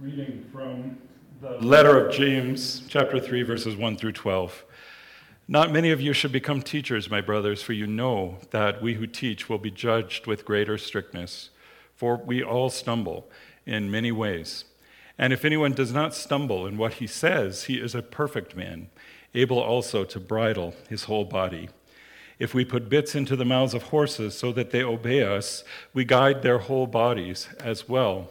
reading from the letter of James, chapter 3, verses 1 through 12. Not many of you should become teachers, my brothers, for you know that we who teach will be judged with greater strictness. For we all stumble in many ways. And if anyone does not stumble in what he says, he is a perfect man, able also to bridle his whole body. If we put bits into the mouths of horses so that they obey us, we guide their whole bodies as well.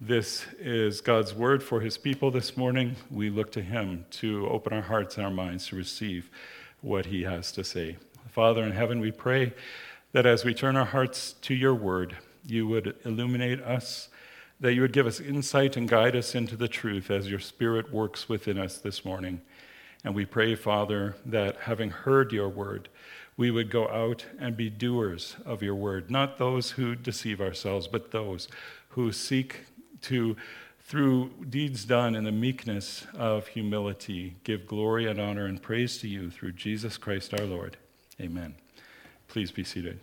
This is God's word for his people this morning. We look to him to open our hearts and our minds to receive what he has to say. Father in heaven, we pray that as we turn our hearts to your word, you would illuminate us, that you would give us insight and guide us into the truth as your spirit works within us this morning. And we pray, Father, that having heard your word, we would go out and be doers of your word, not those who deceive ourselves, but those who seek to, through deeds done in the meekness of humility, give glory and honor and praise to you through Jesus Christ our Lord. Amen. Please be seated.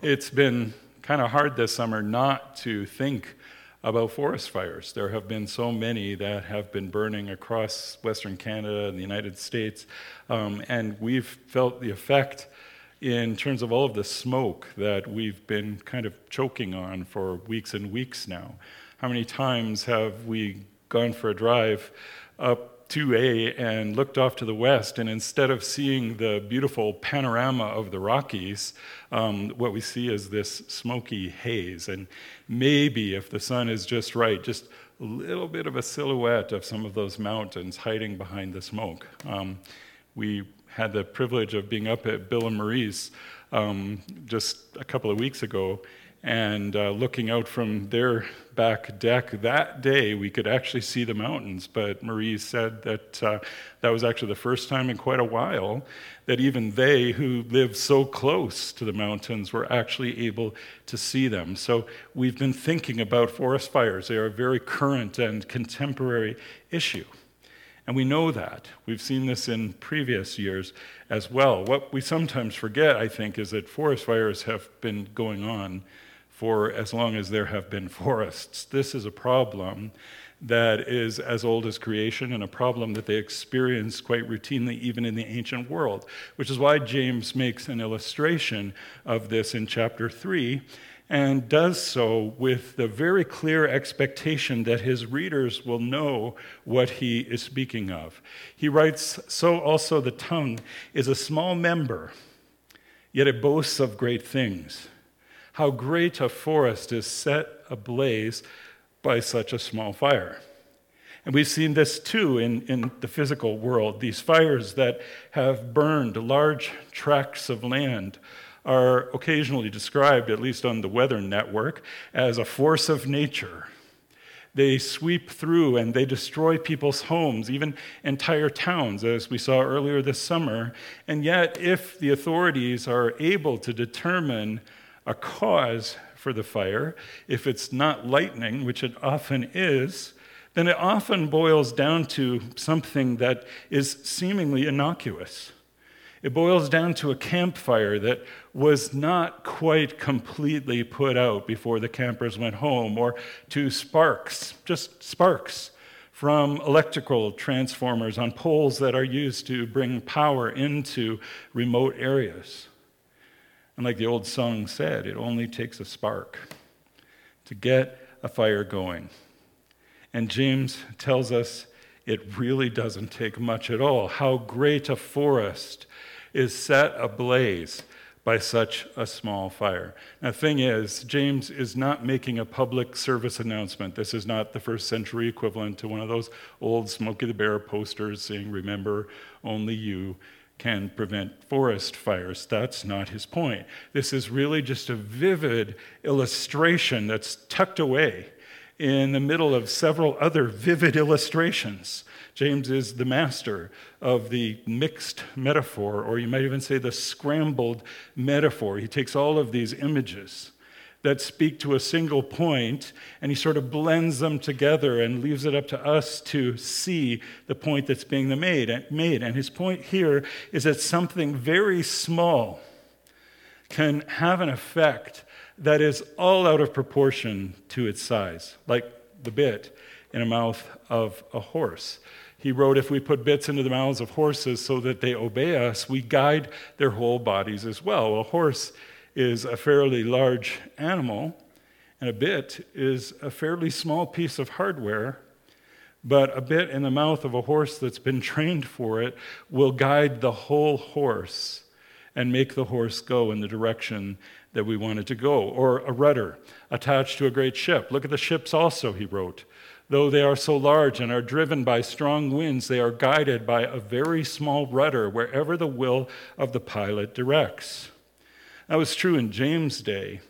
It's been kind of hard this summer not to think about forest fires. There have been so many that have been burning across Western Canada and the United States, um, and we've felt the effect in terms of all of the smoke that we've been kind of choking on for weeks and weeks now. How many times have we gone for a drive up 2A and looked off to the west, and instead of seeing the beautiful panorama of the Rockies, um, what we see is this smoky haze. And maybe, if the sun is just right, just a little bit of a silhouette of some of those mountains hiding behind the smoke. Um, we had the privilege of being up at Bill and Marie's um, just a couple of weeks ago, and uh, looking out from their back deck that day, we could actually see the mountains. But Marie said that uh, that was actually the first time in quite a while that even they who live so close to the mountains were actually able to see them. So we've been thinking about forest fires. They are a very current and contemporary issue. And we know that. We've seen this in previous years as well. What we sometimes forget, I think, is that forest fires have been going on for as long as there have been forests. This is a problem that is as old as creation and a problem that they experience quite routinely even in the ancient world, which is why James makes an illustration of this in chapter 3 and does so with the very clear expectation that his readers will know what he is speaking of. He writes So also the tongue is a small member, yet it boasts of great things how great a forest is set ablaze by such a small fire. And we've seen this too in, in the physical world. These fires that have burned large tracts of land are occasionally described, at least on the Weather Network, as a force of nature. They sweep through and they destroy people's homes, even entire towns, as we saw earlier this summer. And yet, if the authorities are able to determine a cause for the fire, if it's not lightning, which it often is, then it often boils down to something that is seemingly innocuous. It boils down to a campfire that was not quite completely put out before the campers went home, or to sparks, just sparks from electrical transformers on poles that are used to bring power into remote areas. And like the old song said, it only takes a spark to get a fire going. And James tells us it really doesn't take much at all. How great a forest is set ablaze by such a small fire. Now, the thing is, James is not making a public service announcement. This is not the first century equivalent to one of those old Smokey the Bear posters saying, Remember, only you can prevent forest fires. That's not his point. This is really just a vivid illustration that's tucked away in the middle of several other vivid illustrations James is the master of the mixed metaphor, or you might even say the scrambled metaphor. He takes all of these images that speak to a single point and he sort of blends them together and leaves it up to us to see the point that's being made. And his point here is that something very small can have an effect that is all out of proportion to its size, like the bit in a mouth of a horse. He wrote, If we put bits into the mouths of horses so that they obey us, we guide their whole bodies as well. A horse is a fairly large animal, and a bit is a fairly small piece of hardware. But a bit in the mouth of a horse that's been trained for it will guide the whole horse and make the horse go in the direction that we want it to go. Or a rudder attached to a great ship. Look at the ships also, he wrote. Though they are so large and are driven by strong winds, they are guided by a very small rudder wherever the will of the pilot directs. That was true in James' day,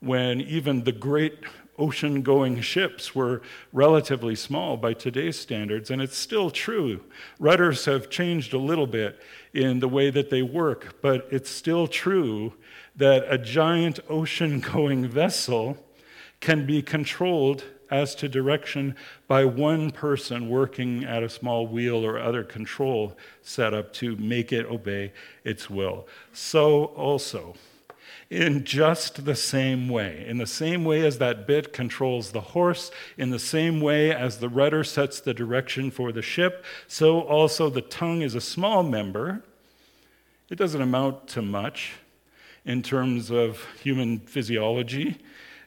when even the great ocean going ships were relatively small by today's standards, and it's still true. Rudders have changed a little bit in the way that they work, but it's still true that a giant ocean going vessel can be controlled as to direction by one person working at a small wheel or other control setup to make it obey its will. So also, in just the same way. In the same way as that bit controls the horse, in the same way as the rudder sets the direction for the ship, so also the tongue is a small member. It doesn't amount to much in terms of human physiology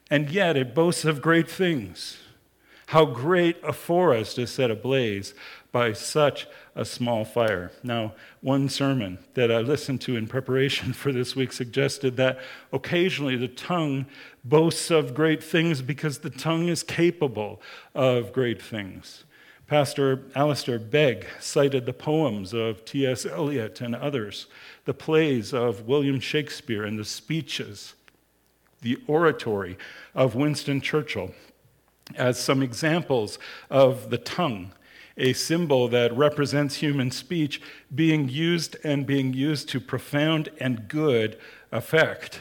and yet it boasts of great things. How great a forest is set ablaze by such a small fire. Now, one sermon that I listened to in preparation for this week suggested that occasionally the tongue boasts of great things because the tongue is capable of great things. Pastor Alistair Begg cited the poems of T.S. Eliot and others, the plays of William Shakespeare, and the speeches the oratory of Winston Churchill as some examples of the tongue, a symbol that represents human speech being used and being used to profound and good effect.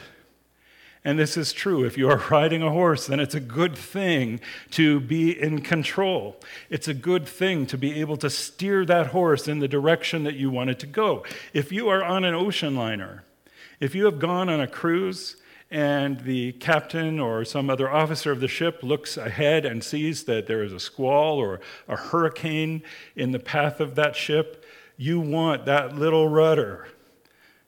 And this is true. If you are riding a horse, then it's a good thing to be in control. It's a good thing to be able to steer that horse in the direction that you want it to go. If you are on an ocean liner, if you have gone on a cruise and the captain or some other officer of the ship looks ahead and sees that there is a squall or a hurricane in the path of that ship, you want that little rudder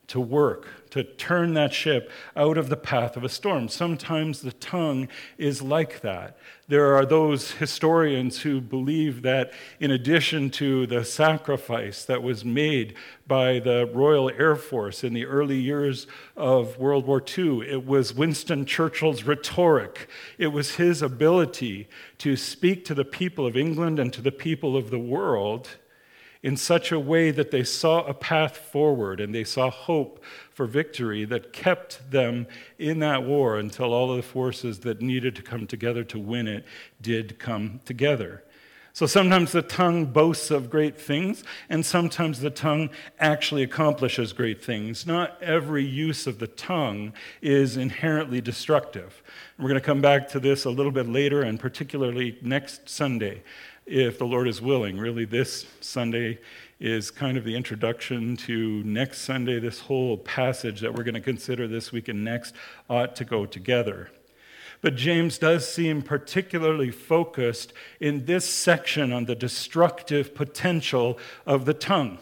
to work to turn that ship out of the path of a storm. Sometimes the tongue is like that. There are those historians who believe that, in addition to the sacrifice that was made by the Royal Air Force in the early years of World War II, it was Winston Churchill's rhetoric. It was his ability to speak to the people of England and to the people of the world in such a way that they saw a path forward and they saw hope for victory that kept them in that war until all of the forces that needed to come together to win it did come together. So sometimes the tongue boasts of great things, and sometimes the tongue actually accomplishes great things. Not every use of the tongue is inherently destructive. We're going to come back to this a little bit later, and particularly next Sunday if the Lord is willing. Really, this Sunday is kind of the introduction to next Sunday. This whole passage that we're going to consider this week and next ought to go together. But James does seem particularly focused in this section on the destructive potential of the tongue.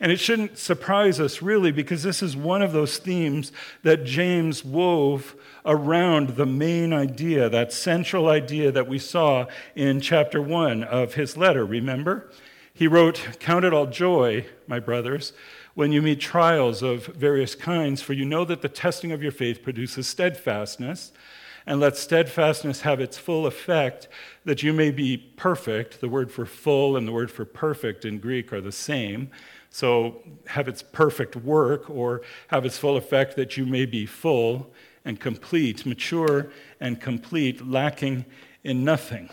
And it shouldn't surprise us, really, because this is one of those themes that James wove around the main idea, that central idea that we saw in chapter one of his letter. Remember? He wrote, Count it all joy, my brothers, when you meet trials of various kinds, for you know that the testing of your faith produces steadfastness and let steadfastness have its full effect, that you may be perfect. The word for full and the word for perfect in Greek are the same. So have its perfect work, or have its full effect, that you may be full and complete, mature and complete, lacking in nothing.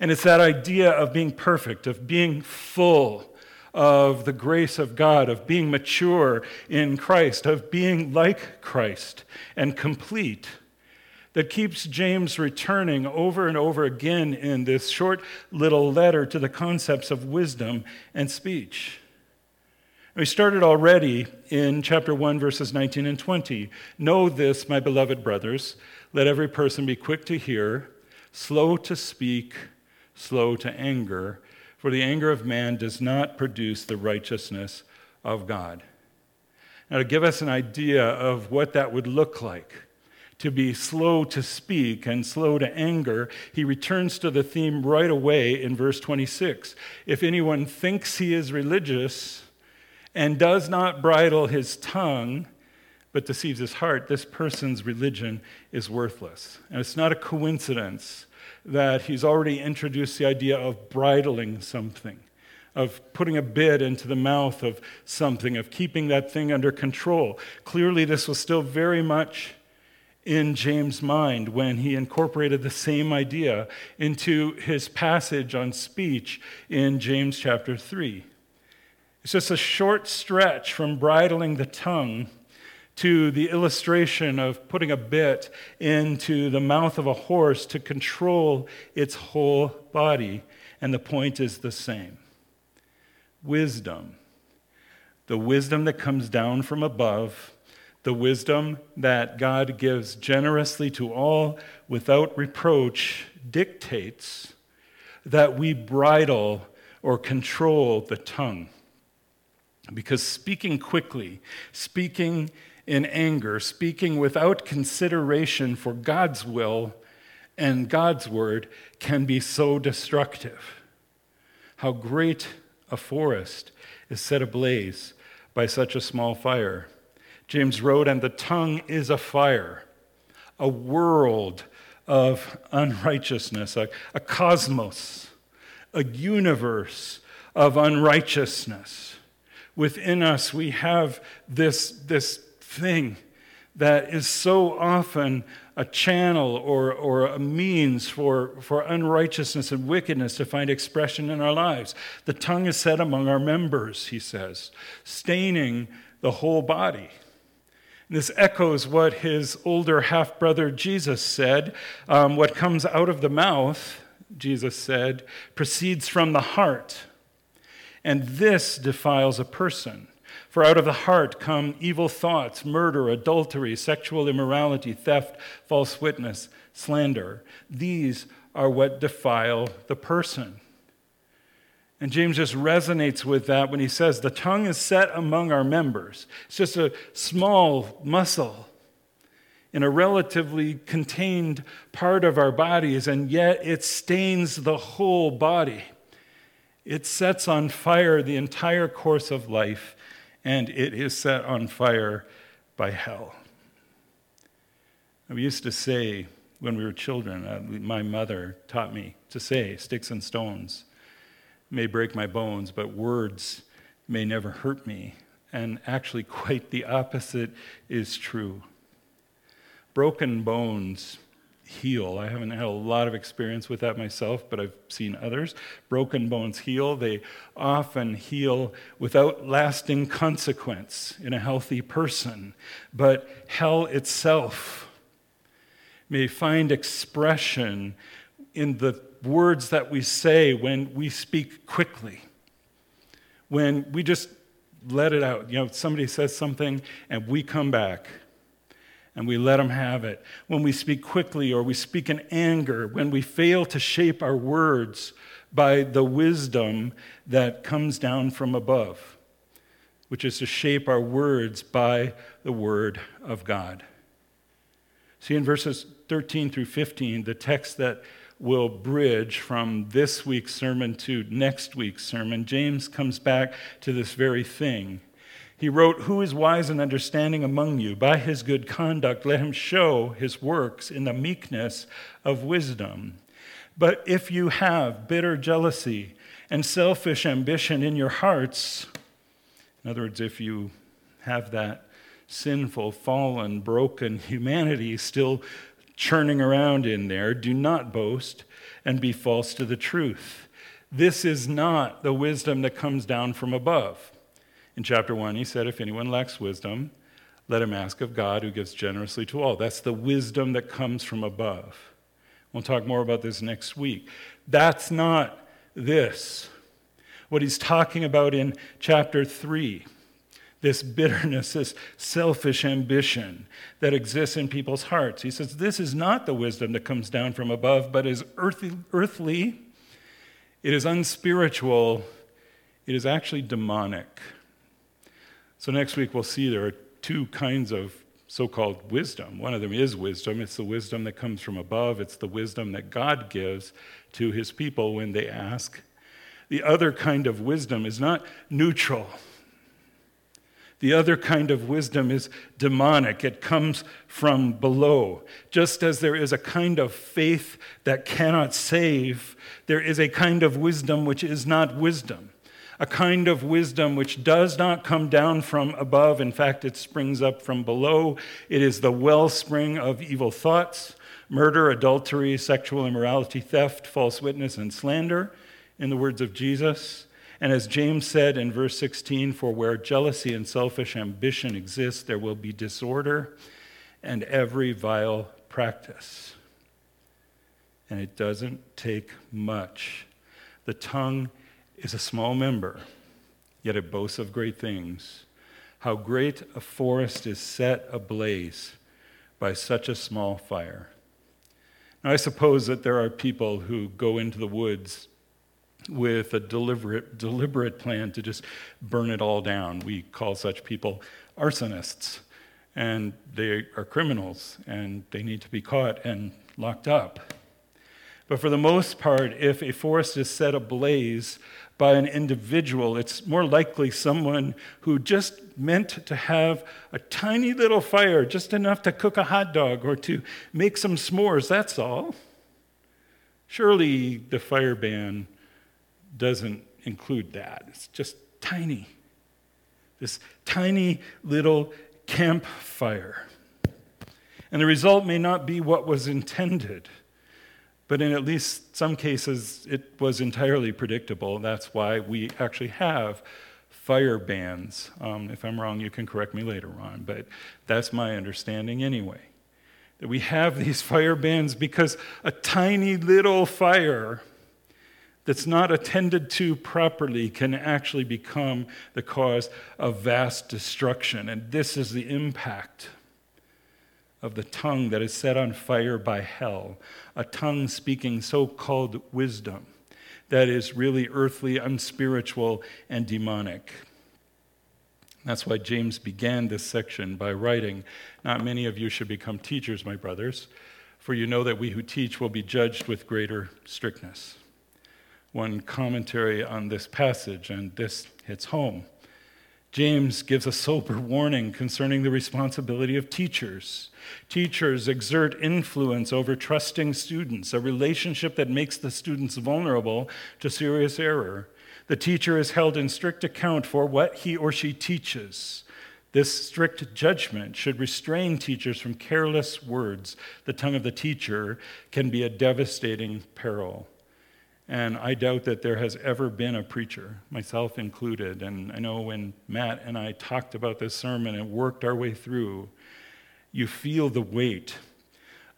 And it's that idea of being perfect, of being full of the grace of God, of being mature in Christ, of being like Christ and complete that keeps James returning over and over again in this short little letter to the concepts of wisdom and speech. We started already in chapter 1, verses 19 and 20. Know this, my beloved brothers, let every person be quick to hear, slow to speak, slow to anger, for the anger of man does not produce the righteousness of God. Now, to give us an idea of what that would look like, to be slow to speak and slow to anger, he returns to the theme right away in verse 26. If anyone thinks he is religious and does not bridle his tongue, but deceives his heart, this person's religion is worthless. And it's not a coincidence that he's already introduced the idea of bridling something, of putting a bit into the mouth of something, of keeping that thing under control. Clearly, this was still very much in James' mind when he incorporated the same idea into his passage on speech in James chapter 3. It's just a short stretch from bridling the tongue to the illustration of putting a bit into the mouth of a horse to control its whole body, and the point is the same wisdom. The wisdom that comes down from above the wisdom that God gives generously to all without reproach dictates that we bridle or control the tongue. Because speaking quickly, speaking in anger, speaking without consideration for God's will and God's word can be so destructive. How great a forest is set ablaze by such a small fire. James wrote, and the tongue is a fire, a world of unrighteousness, a, a cosmos, a universe of unrighteousness. Within us, we have this, this thing that is so often a channel or, or a means for, for unrighteousness and wickedness to find expression in our lives. The tongue is set among our members, he says, staining the whole body. This echoes what his older half brother Jesus said. Um, what comes out of the mouth, Jesus said, proceeds from the heart. And this defiles a person. For out of the heart come evil thoughts, murder, adultery, sexual immorality, theft, false witness, slander. These are what defile the person. And James just resonates with that when he says, The tongue is set among our members. It's just a small muscle in a relatively contained part of our bodies, and yet it stains the whole body. It sets on fire the entire course of life, and it is set on fire by hell. We used to say when we were children, uh, my mother taught me to say, sticks and stones may break my bones, but words may never hurt me. And actually, quite the opposite is true. Broken bones heal. I haven't had a lot of experience with that myself, but I've seen others. Broken bones heal. They often heal without lasting consequence in a healthy person. But hell itself may find expression in the words that we say when we speak quickly, when we just let it out. You know, somebody says something and we come back and we let them have it. When we speak quickly or we speak in anger, when we fail to shape our words by the wisdom that comes down from above, which is to shape our words by the word of God. See, in verses 13 through 15, the text that will bridge from this week's sermon to next week's sermon, James comes back to this very thing. He wrote, Who is wise and understanding among you? By his good conduct, let him show his works in the meekness of wisdom. But if you have bitter jealousy and selfish ambition in your hearts, in other words, if you have that sinful, fallen, broken humanity still churning around in there. Do not boast and be false to the truth. This is not the wisdom that comes down from above. In chapter 1, he said, If anyone lacks wisdom, let him ask of God who gives generously to all. That's the wisdom that comes from above. We'll talk more about this next week. That's not this. What he's talking about in chapter 3 this bitterness, this selfish ambition that exists in people's hearts. He says, This is not the wisdom that comes down from above, but is earthly, earthly it is unspiritual, it is actually demonic. So, next week we'll see there are two kinds of so called wisdom. One of them is wisdom, it's the wisdom that comes from above, it's the wisdom that God gives to his people when they ask. The other kind of wisdom is not neutral. The other kind of wisdom is demonic, it comes from below. Just as there is a kind of faith that cannot save, there is a kind of wisdom which is not wisdom. A kind of wisdom which does not come down from above. In fact, it springs up from below. It is the wellspring of evil thoughts, murder, adultery, sexual immorality, theft, false witness, and slander, in the words of Jesus. And as James said in verse 16, for where jealousy and selfish ambition exist, there will be disorder and every vile practice. And it doesn't take much. The tongue is a small member, yet it boasts of great things. How great a forest is set ablaze by such a small fire. Now, I suppose that there are people who go into the woods with a deliberate, deliberate plan to just burn it all down. We call such people arsonists, and they are criminals, and they need to be caught and locked up. But for the most part, if a forest is set ablaze by an individual, it's more likely someone who just meant to have a tiny little fire, just enough to cook a hot dog or to make some s'mores, that's all. Surely the fire ban doesn't include that. It's just tiny. This tiny little campfire. And the result may not be what was intended, but in at least some cases, it was entirely predictable. That's why we actually have fire bans. Um, if I'm wrong, you can correct me later on, but that's my understanding anyway. That we have these fire bans because a tiny little fire that's not attended to properly can actually become the cause of vast destruction. And this is the impact of the tongue that is set on fire by hell, a tongue speaking so called wisdom that is really earthly, unspiritual, and demonic. That's why James began this section by writing Not many of you should become teachers, my brothers, for you know that we who teach will be judged with greater strictness one commentary on this passage, and this hits home. James gives a sober warning concerning the responsibility of teachers. Teachers exert influence over trusting students, a relationship that makes the students vulnerable to serious error. The teacher is held in strict account for what he or she teaches. This strict judgment should restrain teachers from careless words. The tongue of the teacher can be a devastating peril. And I doubt that there has ever been a preacher, myself included. And I know when Matt and I talked about this sermon and worked our way through, you feel the weight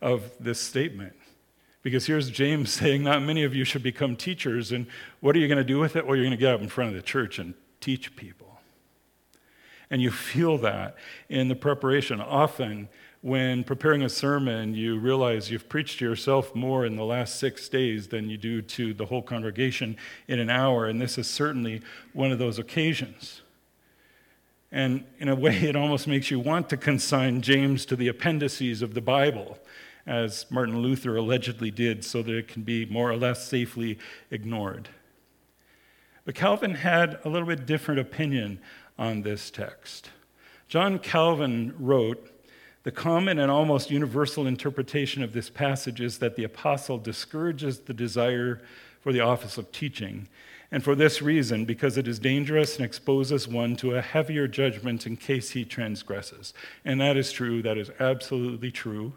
of this statement. Because here's James saying, Not many of you should become teachers. And what are you going to do with it? Well, you're going to get up in front of the church and teach people. And you feel that in the preparation. Often, when preparing a sermon, you realize you've preached to yourself more in the last six days than you do to the whole congregation in an hour. And this is certainly one of those occasions. And in a way, it almost makes you want to consign James to the appendices of the Bible, as Martin Luther allegedly did, so that it can be more or less safely ignored. But Calvin had a little bit different opinion on this text. John Calvin wrote, the common and almost universal interpretation of this passage is that the apostle discourages the desire for the office of teaching and for this reason, because it is dangerous and exposes one to a heavier judgment in case he transgresses. And that is true, that is absolutely true.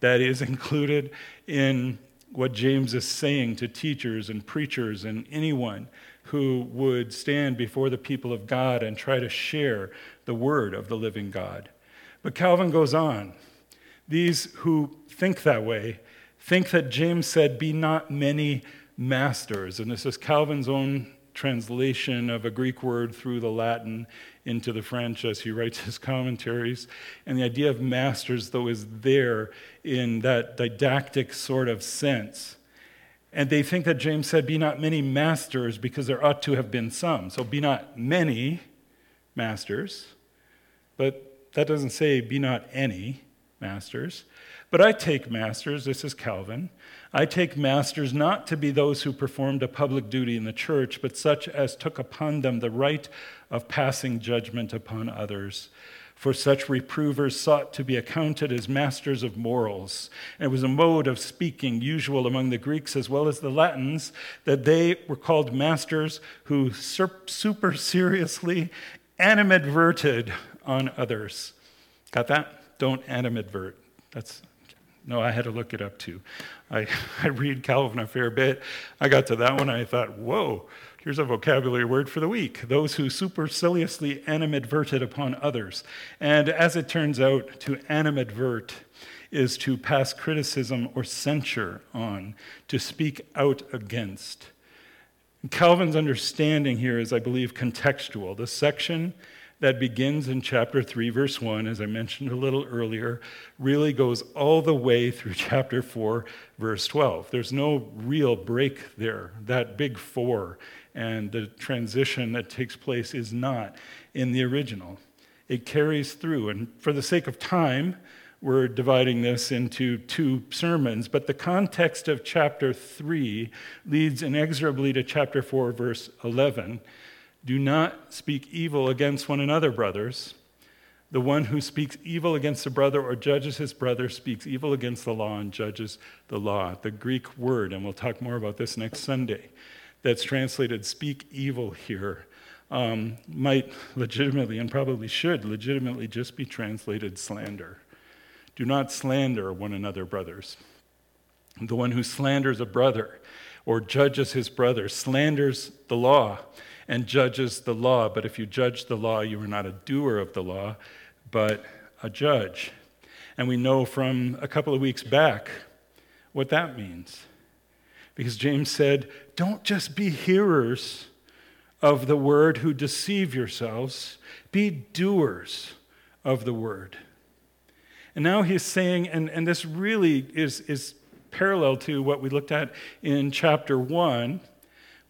That is included in what James is saying to teachers and preachers and anyone who would stand before the people of God and try to share the word of the living God. But Calvin goes on. These who think that way think that James said, Be not many masters. And this is Calvin's own translation of a Greek word through the Latin into the French as he writes his commentaries. And the idea of masters, though, is there in that didactic sort of sense. And they think that James said, Be not many masters, because there ought to have been some. So be not many masters, but that doesn't say be not any masters. But I take masters, this is Calvin, I take masters not to be those who performed a public duty in the church, but such as took upon them the right of passing judgment upon others. For such reprovers sought to be accounted as masters of morals. And it was a mode of speaking usual among the Greeks as well as the Latins that they were called masters who super seriously animadverted on others. Got that? Don't animadvert. That's no, I had to look it up too. I, I read Calvin a fair bit. I got to that one and I thought, whoa, here's a vocabulary word for the week those who superciliously animadverted upon others. And as it turns out, to animadvert is to pass criticism or censure on, to speak out against. Calvin's understanding here is, I believe, contextual. The section that begins in chapter 3, verse 1, as I mentioned a little earlier, really goes all the way through chapter 4, verse 12. There's no real break there. That big four and the transition that takes place is not in the original. It carries through. And for the sake of time, we're dividing this into two sermons, but the context of chapter 3 leads inexorably to chapter 4, verse 11 do not speak evil against one another, brothers. The one who speaks evil against a brother or judges his brother speaks evil against the law and judges the law. The Greek word, and we'll talk more about this next Sunday, that's translated speak evil here um, might legitimately, and probably should legitimately, just be translated slander. Do not slander one another, brothers. The one who slanders a brother or judges his brother slanders the law and judges the law. But if you judge the law, you are not a doer of the law, but a judge. And we know from a couple of weeks back what that means. Because James said, Don't just be hearers of the word who deceive yourselves, be doers of the word. And now he's saying, and, and this really is, is parallel to what we looked at in chapter 1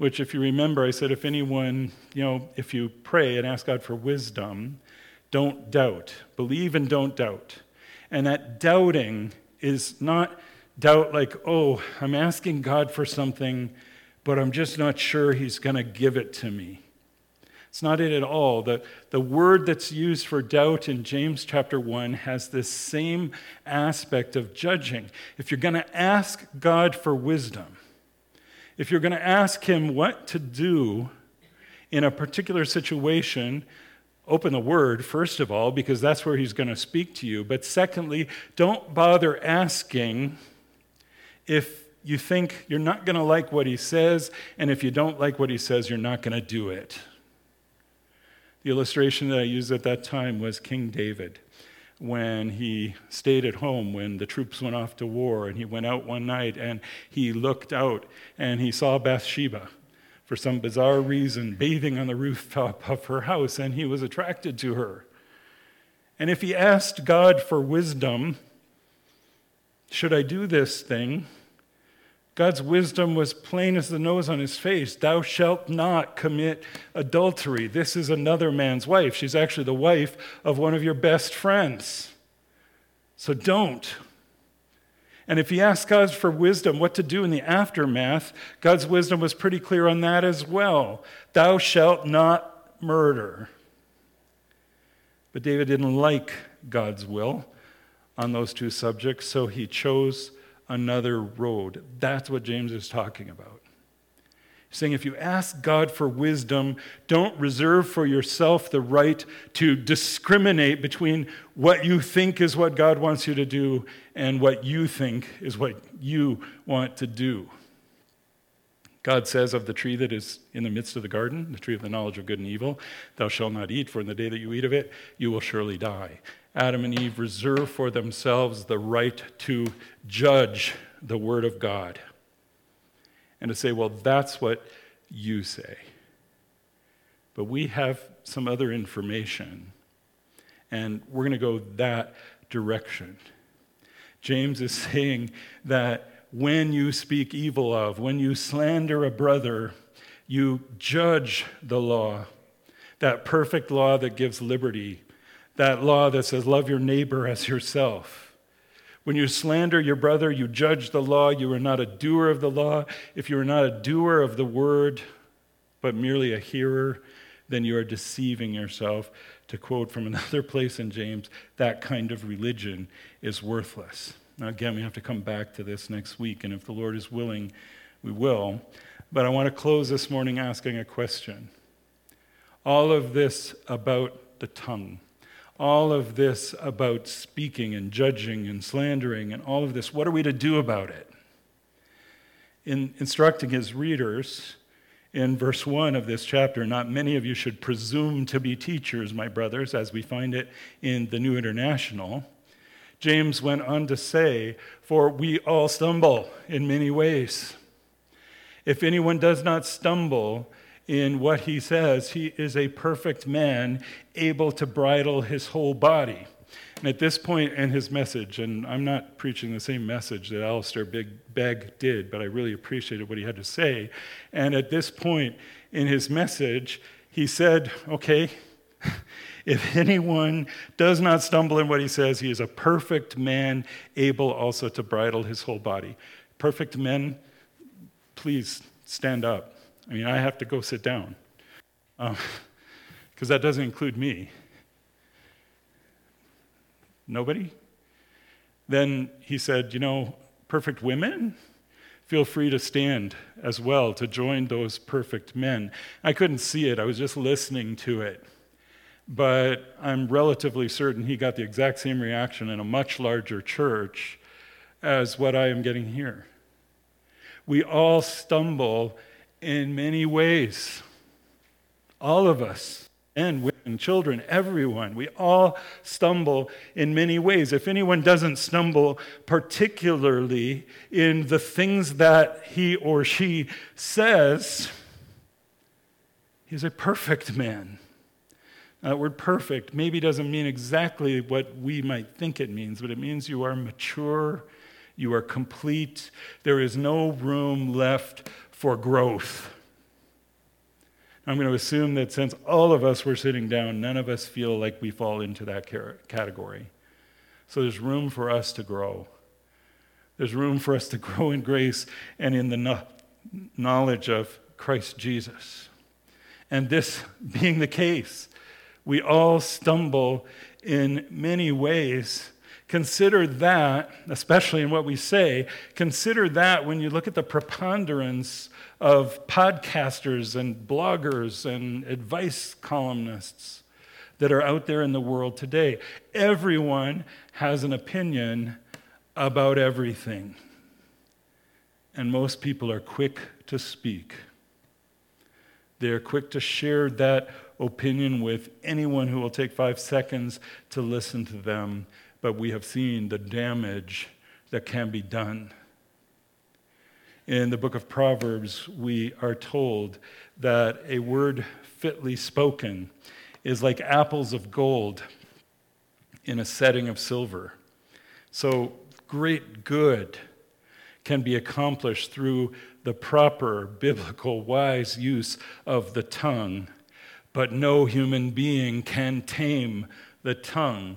which, if you remember, I said, if anyone, you know, if you pray and ask God for wisdom, don't doubt. Believe and don't doubt. And that doubting is not doubt like, oh, I'm asking God for something, but I'm just not sure He's going to give it to me. It's not it at all. The, the word that's used for doubt in James chapter 1 has this same aspect of judging. If you're going to ask God for wisdom, if you're going to ask him what to do in a particular situation, open the word, first of all, because that's where he's going to speak to you. But secondly, don't bother asking if you think you're not going to like what he says, and if you don't like what he says, you're not going to do it. The illustration that I used at that time was King David when he stayed at home when the troops went off to war and he went out one night and he looked out and he saw Bathsheba for some bizarre reason, bathing on the rooftop of her house, and he was attracted to her. And if he asked God for wisdom, should I do this thing? God's wisdom was plain as the nose on his face. Thou shalt not commit adultery. This is another man's wife. She's actually the wife of one of your best friends. So don't. And if he asked God for wisdom, what to do in the aftermath, God's wisdom was pretty clear on that as well. Thou shalt not murder. But David didn't like God's will on those two subjects, so he chose another road. That's what James is talking about. He's saying if you ask God for wisdom, don't reserve for yourself the right to discriminate between what you think is what God wants you to do and what you think is what you want to do. God says of the tree that is in the midst of the garden, the tree of the knowledge of good and evil, thou shalt not eat, for in the day that you eat of it, you will surely die. Adam and Eve reserve for themselves the right to judge the Word of God and to say, well, that's what you say. But we have some other information, and we're going to go that direction. James is saying that when you speak evil of, when you slander a brother, you judge the law, that perfect law that gives liberty, that law that says, love your neighbor as yourself. When you slander your brother, you judge the law. You are not a doer of the law. If you are not a doer of the word, but merely a hearer, then you are deceiving yourself. To quote from another place in James, that kind of religion is worthless. Now, again, we have to come back to this next week, and if the Lord is willing, we will. But I want to close this morning asking a question. All of this about the tongue all of this about speaking and judging and slandering and all of this, what are we to do about it? In instructing his readers in verse 1 of this chapter, not many of you should presume to be teachers, my brothers, as we find it in the New International. James went on to say, For we all stumble in many ways. If anyone does not stumble, in what he says. He is a perfect man, able to bridle his whole body. And at this point in his message, and I'm not preaching the same message that Alistair Big Begg did, but I really appreciated what he had to say. And at this point in his message, he said, Okay, if anyone does not stumble in what he says, he is a perfect man, able also to bridle his whole body. Perfect men, please stand up. I mean, I have to go sit down because um, that doesn't include me. Nobody? Then he said, You know, perfect women, feel free to stand as well to join those perfect men. I couldn't see it, I was just listening to it. But I'm relatively certain he got the exact same reaction in a much larger church as what I am getting here. We all stumble in many ways. All of us, men, women, children, everyone, we all stumble in many ways. If anyone doesn't stumble particularly in the things that he or she says, he's a perfect man. that word perfect maybe doesn't mean exactly what we might think it means, but it means you are mature, you are complete, there is no room left for growth. I'm going to assume that since all of us were sitting down, none of us feel like we fall into that category. So there's room for us to grow. There's room for us to grow in grace and in the knowledge of Christ Jesus. And this being the case, we all stumble in many ways Consider that, especially in what we say, consider that when you look at the preponderance of podcasters and bloggers and advice columnists that are out there in the world today. Everyone has an opinion about everything. And most people are quick to speak. They're quick to share that opinion with anyone who will take five seconds to listen to them but we have seen the damage that can be done. In the book of Proverbs, we are told that a word fitly spoken is like apples of gold in a setting of silver. So, great good can be accomplished through the proper biblical wise use of the tongue, but no human being can tame the tongue.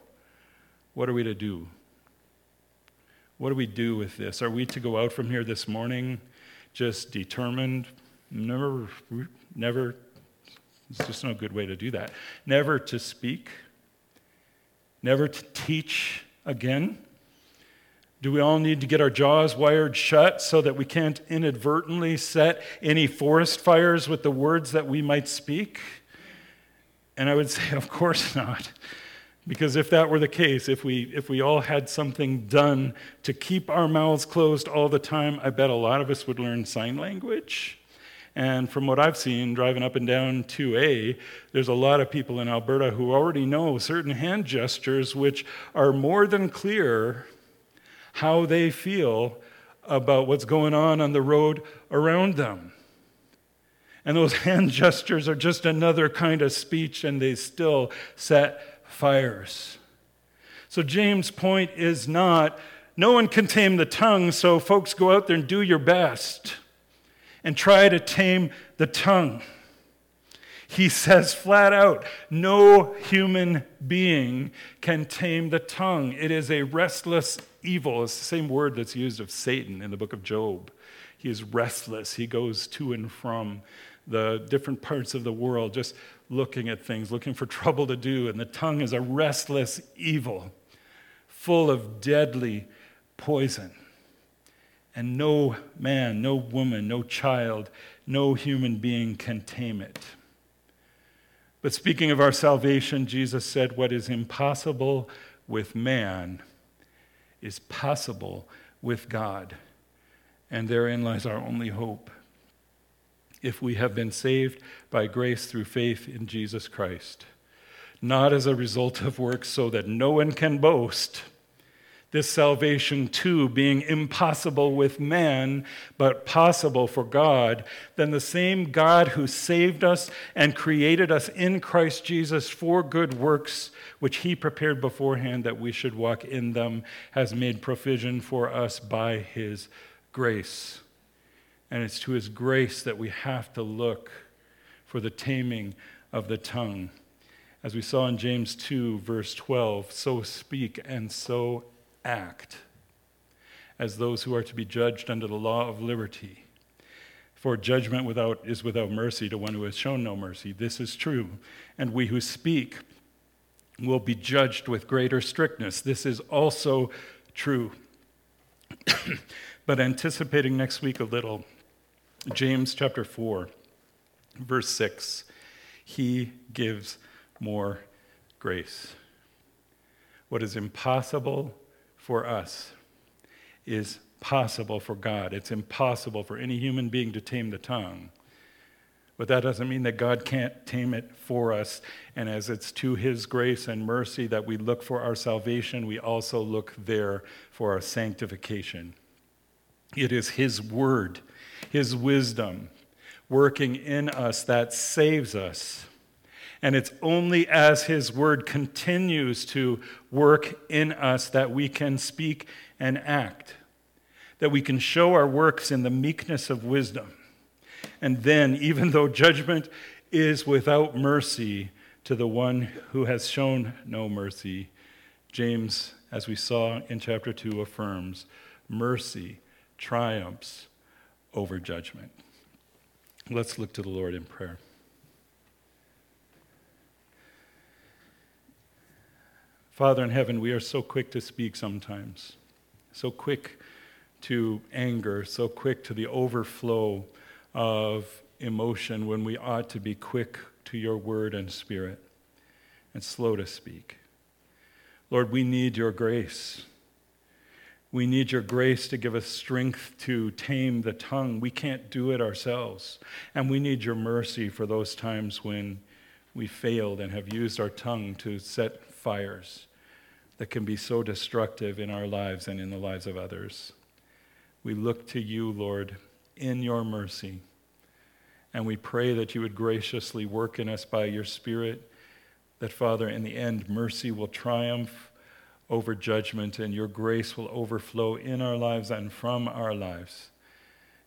what are we to do? What do we do with this? Are we to go out from here this morning just determined, never, never, it's just no good way to do that, never to speak, never to teach again? Do we all need to get our jaws wired shut so that we can't inadvertently set any forest fires with the words that we might speak? And I would say, of course not. Because if that were the case, if we, if we all had something done to keep our mouths closed all the time, I bet a lot of us would learn sign language. And from what I've seen driving up and down 2A, there's a lot of people in Alberta who already know certain hand gestures which are more than clear how they feel about what's going on on the road around them. And those hand gestures are just another kind of speech, and they still set fires. So, James' point is not no one can tame the tongue, so folks go out there and do your best and try to tame the tongue. He says flat out no human being can tame the tongue. It is a restless evil. It's the same word that's used of Satan in the book of Job. He is restless, he goes to and from the different parts of the world, just looking at things, looking for trouble to do. And the tongue is a restless evil, full of deadly poison. And no man, no woman, no child, no human being can tame it. But speaking of our salvation, Jesus said, What is impossible with man is possible with God. And therein lies our only hope if we have been saved by grace through faith in Jesus Christ, not as a result of works, so that no one can boast. This salvation, too, being impossible with man, but possible for God, then the same God who saved us and created us in Christ Jesus for good works, which he prepared beforehand that we should walk in them, has made provision for us by his grace. And it's to his grace that we have to look for the taming of the tongue. As we saw in James 2, verse 12, so speak and so act as those who are to be judged under the law of liberty. For judgment without, is without mercy to one who has shown no mercy. This is true. And we who speak will be judged with greater strictness. This is also true. but anticipating next week a little, James chapter 4, verse 6. He gives more grace. What is impossible for us is possible for God. It's impossible for any human being to tame the tongue. But that doesn't mean that God can't tame it for us. And as it's to His grace and mercy that we look for our salvation, we also look there for our sanctification. It is His word his wisdom working in us that saves us. And it's only as His Word continues to work in us that we can speak and act, that we can show our works in the meekness of wisdom. And then, even though judgment is without mercy to the one who has shown no mercy, James, as we saw in chapter 2, affirms mercy triumphs over judgment. Let's look to the Lord in prayer. Father in heaven, we are so quick to speak sometimes, so quick to anger, so quick to the overflow of emotion when we ought to be quick to your word and spirit and slow to speak. Lord, we need your grace. We need your grace to give us strength to tame the tongue. We can't do it ourselves. And we need your mercy for those times when we failed and have used our tongue to set fires that can be so destructive in our lives and in the lives of others. We look to you, Lord, in your mercy. And we pray that you would graciously work in us by your Spirit, that, Father, in the end, mercy will triumph over judgment, and your grace will overflow in our lives and from our lives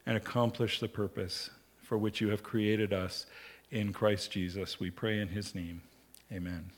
and accomplish the purpose for which you have created us in Christ Jesus. We pray in his name. Amen.